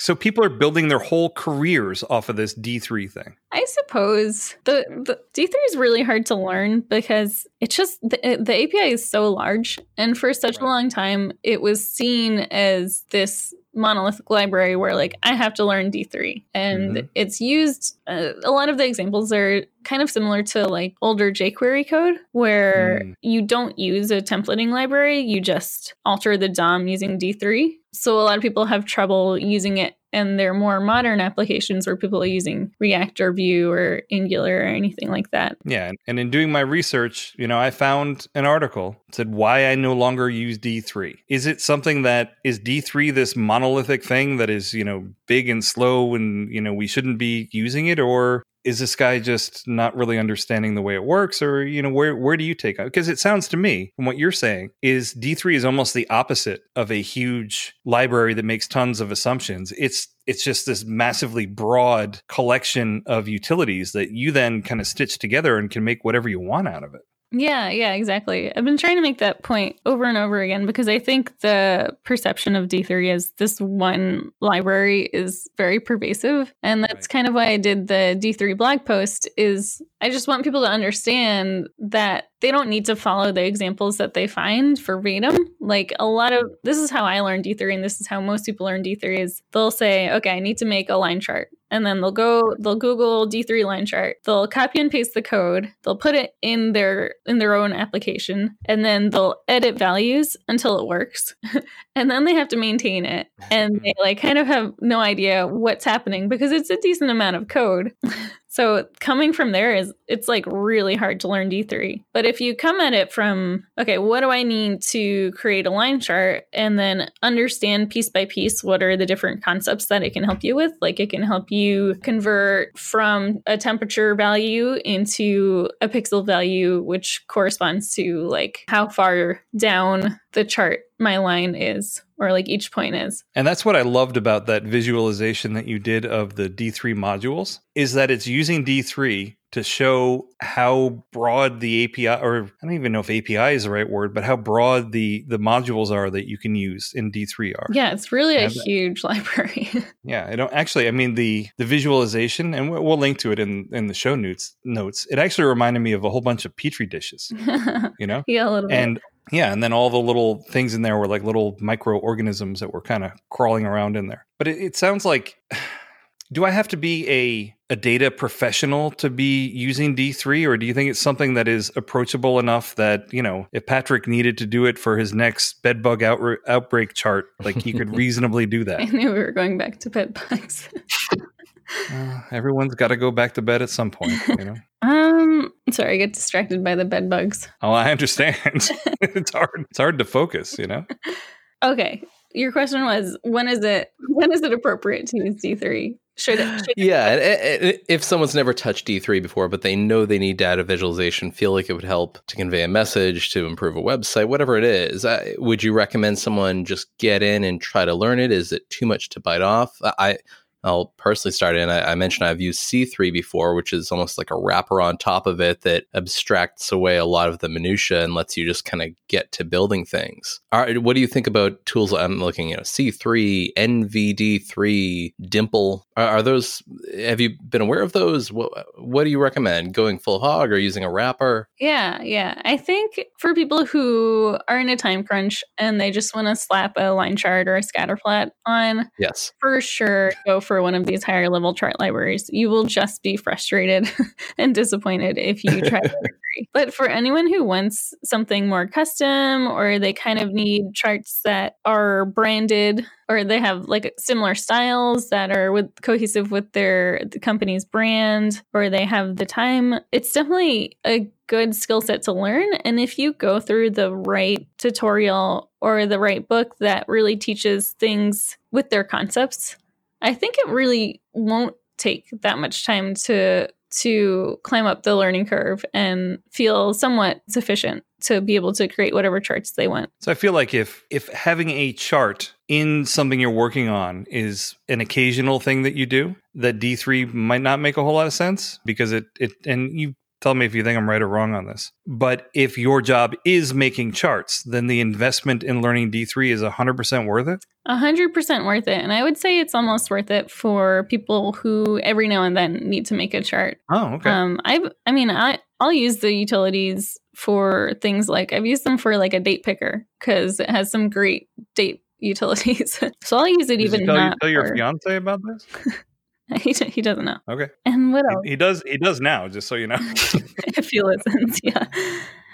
So people are building their whole careers off of this D3 thing. I suppose the, the D3 is really hard to learn because it's just the, the API is so large, and for such right. a long time, it was seen as this monolithic library where like I have to learn D3 and mm-hmm. it's used uh, a lot of the examples are kind of similar to like older jQuery code where mm. you don't use a templating library you just alter the DOM using D3 so a lot of people have trouble using it and they're more modern applications where people are using React or Vue or Angular or anything like that. Yeah, and in doing my research, you know, I found an article that said why I no longer use D3. Is it something that is D3 this monolithic thing that is, you know, big and slow and, you know, we shouldn't be using it or is this guy just not really understanding the way it works? Or you know where where do you take it because it sounds to me from what you're saying is d3 is almost the opposite of a huge library that makes tons of assumptions. It's it's just this massively broad collection of utilities that you then kind of stitch together and can make whatever you want out of it yeah, yeah, exactly. I've been trying to make that point over and over again because I think the perception of D3 as this one library is very pervasive. And that's right. kind of why I did the D3 blog post is I just want people to understand that they don't need to follow the examples that they find verbatim. Like a lot of this is how I learned D3 and this is how most people learn D3 is they'll say, okay, I need to make a line chart. And then they'll go they'll google d3 line chart. They'll copy and paste the code. They'll put it in their in their own application and then they'll edit values until it works. And then they have to maintain it. And they like kind of have no idea what's happening because it's a decent amount of code So coming from there is it's like really hard to learn D3. But if you come at it from okay, what do I need to create a line chart and then understand piece by piece what are the different concepts that it can help you with? Like it can help you convert from a temperature value into a pixel value which corresponds to like how far down the chart my line is or like each point is. And that's what I loved about that visualization that you did of the D3 modules is that it's using D3 to show how broad the API or I don't even know if API is the right word, but how broad the the modules are that you can use in D3 are. Yeah, it's really a huge library. yeah, I don't actually I mean the the visualization and we'll link to it in in the show notes notes. It actually reminded me of a whole bunch of petri dishes. you know? yeah, a little bit. And yeah, and then all the little things in there were like little microorganisms that were kind of crawling around in there. But it, it sounds like do I have to be a a data professional to be using D3 or do you think it's something that is approachable enough that, you know, if Patrick needed to do it for his next bedbug out- outbreak chart, like he could reasonably do that? I knew we were going back to bedbugs. uh, everyone's got to go back to bed at some point, you know. Um, sorry, I get distracted by the bed bugs. Oh, I understand. it's hard. It's hard to focus, you know. Okay, your question was when is it when is it appropriate to use D three? Should it? Should yeah, it, if someone's never touched D three before, but they know they need data visualization, feel like it would help to convey a message, to improve a website, whatever it is, uh, would you recommend someone just get in and try to learn it? Is it too much to bite off? I I'll personally start in. I, I, mentioned I've used C3 before, which is almost like a wrapper on top of it that abstracts away a lot of the minutia and lets you just kind of get to building things. All right, what do you think about tools? I'm looking, you know, C3, NVD3, Dimple. Are, are those? Have you been aware of those? What What do you recommend? Going full hog or using a wrapper? Yeah, yeah. I think for people who are in a time crunch and they just want to slap a line chart or a scatter plot on, yes, for sure, go for one of these higher level chart libraries. You will just be frustrated and disappointed if you try But for anyone who wants something more custom or they kind of need charts that are branded or they have like similar styles that are with cohesive with their the company's brand or they have the time it's definitely a good skill set to learn and if you go through the right tutorial or the right book that really teaches things with their concepts i think it really won't take that much time to to climb up the learning curve and feel somewhat sufficient to be able to create whatever charts they want. So I feel like if if having a chart in something you're working on is an occasional thing that you do, that D3 might not make a whole lot of sense because it it and you tell me if you think I'm right or wrong on this. But if your job is making charts, then the investment in learning D3 is 100% worth it? 100% worth it. And I would say it's almost worth it for people who every now and then need to make a chart. Oh, okay. Um, I I mean, I I'll use the utilities for things like I've used them for like a date picker because it has some great date utilities. so I'll use it Did even you tell, not you tell your fiance about this? he, he doesn't know. Okay. And what else? He, he does. He does now. Just so you know. if he listens, yeah.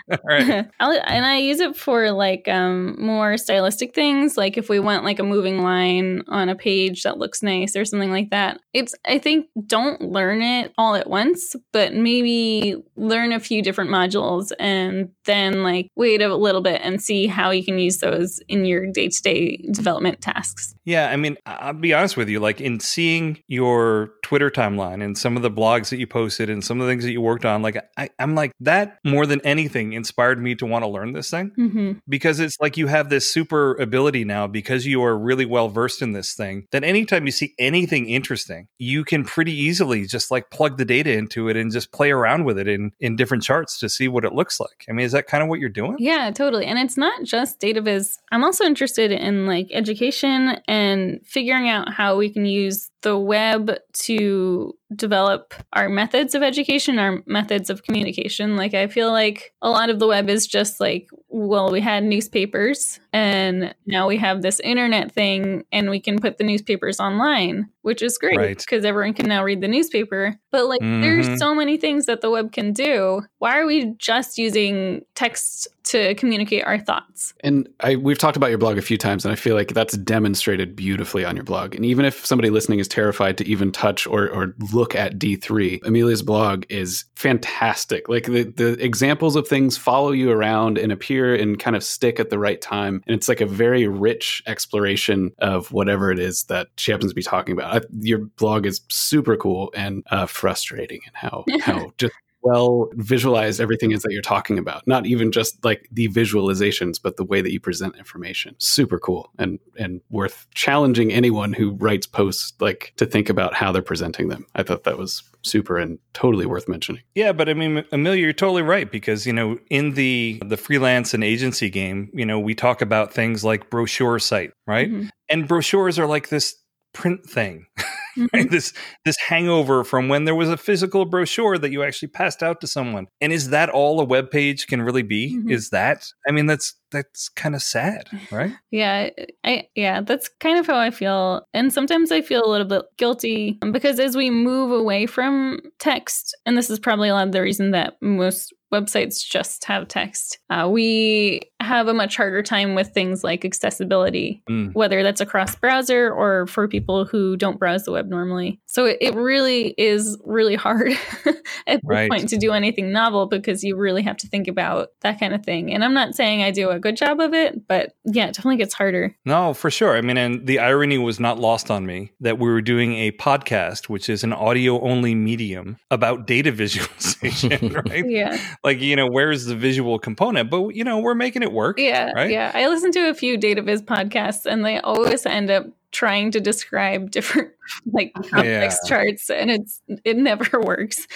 right. and I use it for like um, more stylistic things, like if we want like a moving line on a page that looks nice or something like that. It's I think don't learn it all at once, but maybe learn a few different modules and then like wait a little bit and see how you can use those in your day to day development tasks. Yeah, I mean, I'll be honest with you. Like in seeing your Twitter timeline and some of the blogs that you posted and some of the things that you worked on, like I, I'm like that more than anything inspired me to want to learn this thing mm-hmm. because it's like you have this super ability now because you are really well versed in this thing that anytime you see anything interesting, you can pretty easily just like plug the data into it and just play around with it in, in different charts to see what it looks like. I mean, is that kind of what you're doing? Yeah, totally. And it's not just data viz. I'm also interested in like education and figuring out how we can use the web to develop our methods of education, our methods of communication. Like, I feel like a lot of the web is just like, well, we had newspapers and now we have this internet thing and we can put the newspapers online, which is great because right. everyone can now read the newspaper. But like, mm-hmm. there's so many things that the web can do. Why are we just using text to communicate our thoughts? And I, we've talked about your blog a few times, and I feel like that's demonstrated beautifully on your blog. And even if somebody listening is terrified to even touch or, or look at D3. Amelia's blog is fantastic. Like the, the examples of things follow you around and appear and kind of stick at the right time. And it's like a very rich exploration of whatever it is that she happens to be talking about. I, your blog is super cool and uh, frustrating and how, how just well visualized everything is that you're talking about. Not even just like the visualizations, but the way that you present information. Super cool and and worth challenging anyone who writes posts like to think about how they're presenting them. I thought that was super and totally worth mentioning. Yeah, but I mean, Amelia, you're totally right because you know in the the freelance and agency game, you know, we talk about things like brochure site, right? Mm-hmm. And brochures are like this print thing. mm-hmm. right? This this hangover from when there was a physical brochure that you actually passed out to someone. And is that all a web page can really be? Mm-hmm. Is that? I mean, that's that's kind of sad, right? Yeah, I yeah, that's kind of how I feel. And sometimes I feel a little bit guilty because as we move away from text, and this is probably a lot of the reason that most websites just have text. Uh, we have a much harder time with things like accessibility, mm. whether that's across browser or for people who don't browse the web normally. So it, it really is really hard at this point to do anything novel because you really have to think about that kind of thing. And I'm not saying I do a good job of it, but yeah, it definitely gets harder. No, for sure. I mean, and the irony was not lost on me that we were doing a podcast, which is an audio only medium about data visualization, right? Yeah. Like, you know, where's the visual component? But, you know, we're making it work. Yeah. Right. Yeah. I listen to a few data viz podcasts and they always end up trying to describe different like complex yeah. charts and it's it never works.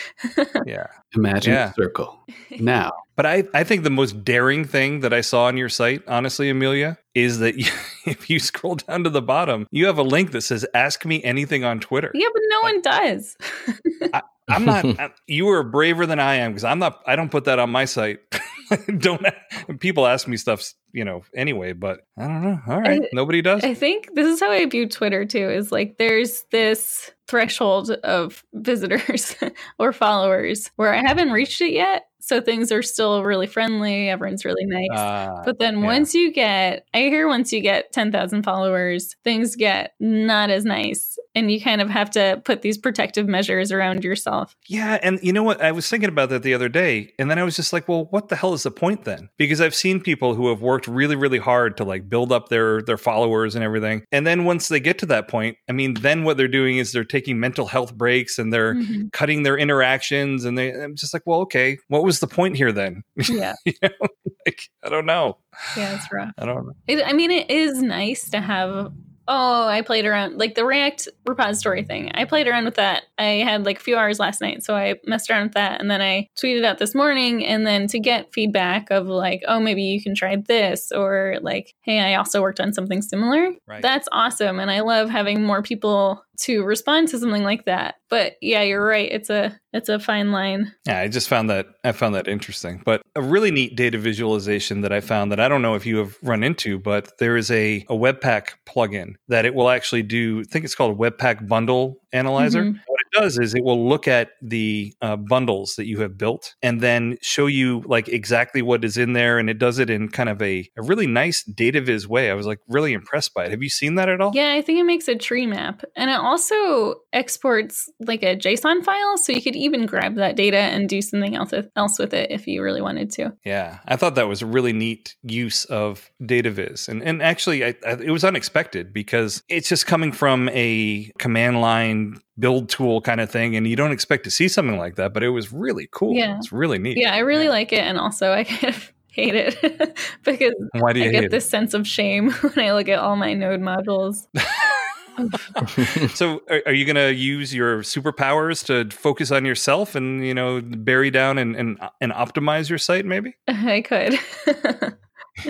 yeah. Imagine yeah. a circle. Now. But I, I think the most daring thing that I saw on your site, honestly, Amelia, is that you, if you scroll down to the bottom, you have a link that says "Ask me anything on Twitter." Yeah, but no like, one does. I, am not. I, you are braver than I am because I'm not. I don't put that on my site. don't. People ask me stuff, you know. Anyway, but I don't know. All right, I, nobody does. I think this is how I view Twitter too. Is like there's this threshold of visitors or followers where I haven't reached it yet. So things are still really friendly. Everyone's really nice. Uh, but then yeah. once you get, I hear once you get 10,000 followers, things get not as nice. And you kind of have to put these protective measures around yourself. Yeah. And you know what? I was thinking about that the other day. And then I was just like, well, what the hell is the point then? Because I've seen people who have worked really, really hard to like build up their, their followers and everything. And then once they get to that point, I mean, then what they're doing is they're taking mental health breaks and they're mm-hmm. cutting their interactions. And they, I'm just like, well, okay, what was the point here then? Yeah. you know? like, I don't know. Yeah, it's rough. I don't know. It, I mean, it is nice to have oh, I played around like the React repository thing. I played around with that. I had like a few hours last night, so I messed around with that, and then I tweeted out this morning. And then to get feedback of like, oh, maybe you can try this, or like, hey, I also worked on something similar. Right. That's awesome, and I love having more people to respond to something like that. But yeah, you're right. It's a it's a fine line. Yeah, I just found that I found that interesting. But a really neat data visualization that I found that I don't know if you have run into, but there is a, a Webpack plugin that it will actually do. I think it's called Webpack Bundle Analyzer. Mm-hmm does is it will look at the uh, bundles that you have built and then show you like exactly what is in there. And it does it in kind of a, a really nice data viz way. I was like really impressed by it. Have you seen that at all? Yeah, I think it makes a tree map and it also exports like a JSON file. So you could even grab that data and do something else with, else with it if you really wanted to. Yeah, I thought that was a really neat use of data viz. And, and actually, I, I, it was unexpected because it's just coming from a command line build tool kind of thing and you don't expect to see something like that but it was really cool. Yeah. It's really neat. Yeah i really yeah. like it and also i kind of hate it because Why do you I get this it? sense of shame when I look at all my node modules. so are, are you going to use your superpowers to focus on yourself and you know bury down and and, and optimize your site maybe? I could.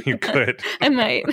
You could. I might.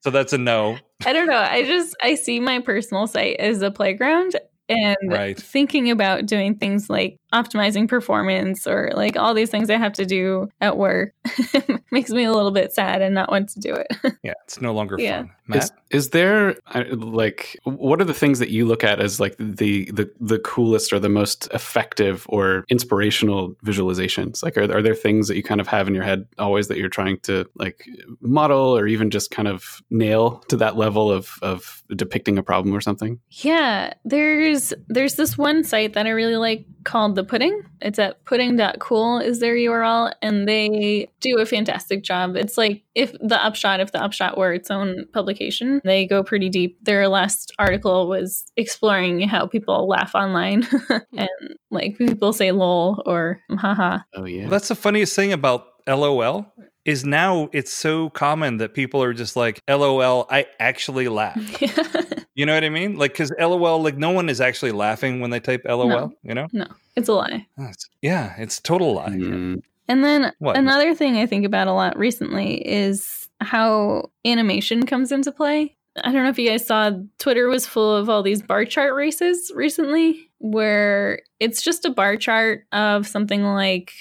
So that's a no. I don't know. I just i see my personal site as a playground and right. thinking about doing things like optimizing performance or like all these things I have to do at work makes me a little bit sad and not want to do it. yeah, it's no longer yeah. fun. Matt? Is, is there like what are the things that you look at as like the the the coolest or the most effective or inspirational visualizations? Like are, are there things that you kind of have in your head always that you're trying to like model or even just kind of nail to that level of of depicting a problem or something? Yeah, there's there's this one site that I really like called The Pudding. It's at pudding.cool is their URL and they do a fantastic job. It's like if the upshot, if the upshot were its own publication, they go pretty deep. Their last article was exploring how people laugh online hmm. and like people say lol or haha. Oh yeah. Well, that's the funniest thing about LOL is now it's so common that people are just like lol i actually laugh. You know what i mean? Like because lol like no one is actually laughing when they type lol no, you know? No. It's a lie. Yeah it's total lie. Mm. and then what? another thing i think about a lot recently is how animation comes into play. I don't know if you guys saw twitter was full of all these bar chart races recently where it's just a bar chart of something like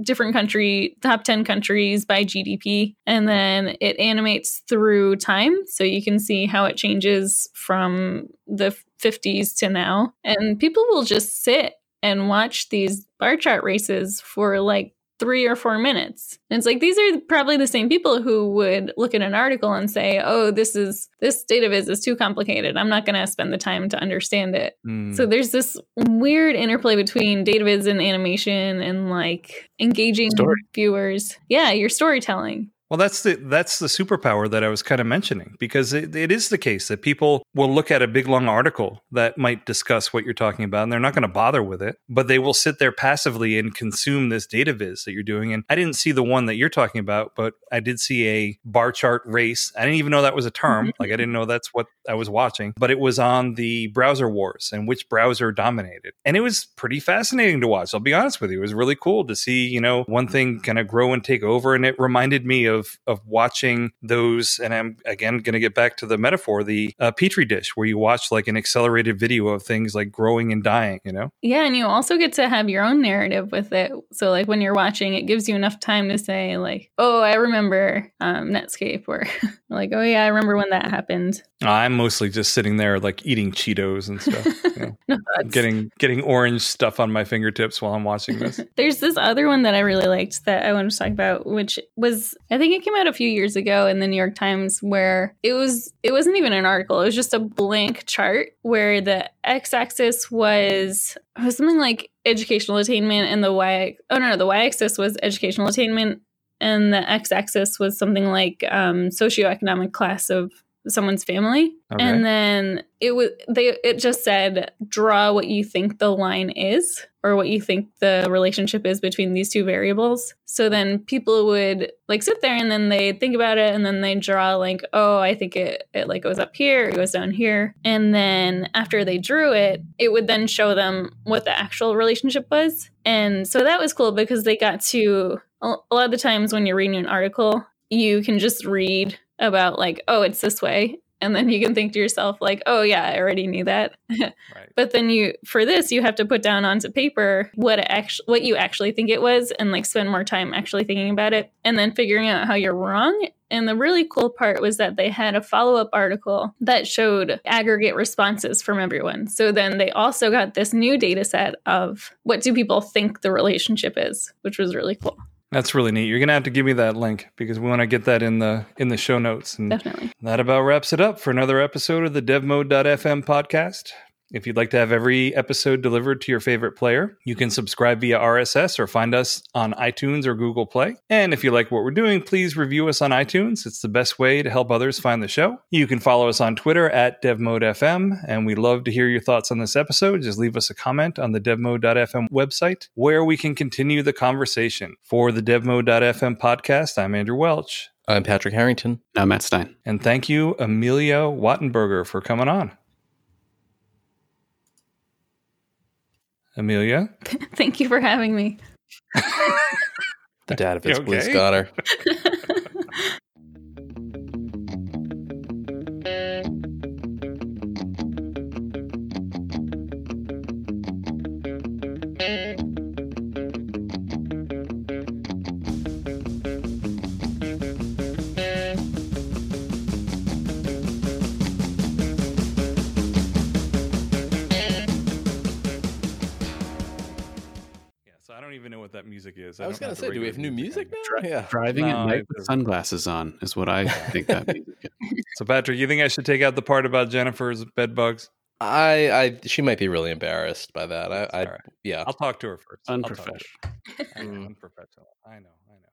different country, top 10 countries by GDP. And then it animates through time. So you can see how it changes from the 50s to now. And people will just sit and watch these bar chart races for like three or four minutes. And it's like these are probably the same people who would look at an article and say, "Oh, this is this data viz is too complicated. I'm not going to spend the time to understand it." Mm. So there's this weird interplay between data viz and animation and like engaging Story. viewers. Yeah, your storytelling. Well, that's the that's the superpower that I was kind of mentioning because it, it is the case that people will look at a big long article that might discuss what you're talking about, and they're not going to bother with it, but they will sit there passively and consume this data viz that you're doing. And I didn't see the one that you're talking about, but I did see a bar chart race. I didn't even know that was a term. Mm-hmm. like I didn't know that's what I was watching, but it was on the browser wars and which browser dominated, and it was pretty fascinating to watch. I'll be honest with you, it was really cool to see you know one thing kind of grow and take over, and it reminded me of of of watching those. And I'm again going to get back to the metaphor, the uh, petri dish, where you watch like an accelerated video of things like growing and dying. You know? Yeah, and you also get to have your own narrative with it. So like when you're watching, it gives you enough time to say like, "Oh, I remember um, Netscape," or like, "Oh yeah, I remember when that happened." I'm mostly just sitting there like eating Cheetos and stuff, you know, no, getting getting orange stuff on my fingertips while I'm watching this. There's this other one that I really liked that I want to talk about, which was I think it came out a few years ago in the New York Times where it was it wasn't even an article, it was just a blank chart where the x-axis was was something like educational attainment and the y oh no, no the y-axis was educational attainment and the x-axis was something like um, socioeconomic class of someone's family. Okay. and then it was they it just said draw what you think the line is or what you think the relationship is between these two variables. So then people would like sit there and then they think about it and then they draw like oh i think it it like goes up here it goes down here. And then after they drew it it would then show them what the actual relationship was. And so that was cool because they got to a lot of the times when you're reading an article you can just read about like, oh, it's this way. And then you can think to yourself, like, oh, yeah, I already knew that. right. But then you, for this, you have to put down onto paper what actually, what you actually think it was, and like spend more time actually thinking about it, and then figuring out how you're wrong. And the really cool part was that they had a follow up article that showed aggregate responses from everyone. So then they also got this new data set of what do people think the relationship is, which was really cool. That's really neat. You're gonna have to give me that link because we want to get that in the in the show notes. And Definitely. That about wraps it up for another episode of the DevMode.fm podcast. If you'd like to have every episode delivered to your favorite player, you can subscribe via RSS or find us on iTunes or Google Play. And if you like what we're doing, please review us on iTunes. It's the best way to help others find the show. You can follow us on Twitter at DevModeFM, and we'd love to hear your thoughts on this episode. Just leave us a comment on the DevMode.fm website where we can continue the conversation. For the DevMode.fm podcast, I'm Andrew Welch. I'm Patrick Harrington. I'm Matt Stein. And thank you, Amelia Wattenberger, for coming on. Amelia. Thank you for having me. the dad of his okay? blue scholar. music is. I, I was going to say, do we have new music now? Dri- yeah. Driving no, at night with sunglasses on is what I think that music is. So, Patrick, you think I should take out the part about Jennifer's bed bugs? I, I, she might be really embarrassed by that. I, I right. yeah. I'll talk to her first. Unprofessional. Mm. Unprofessional. I know.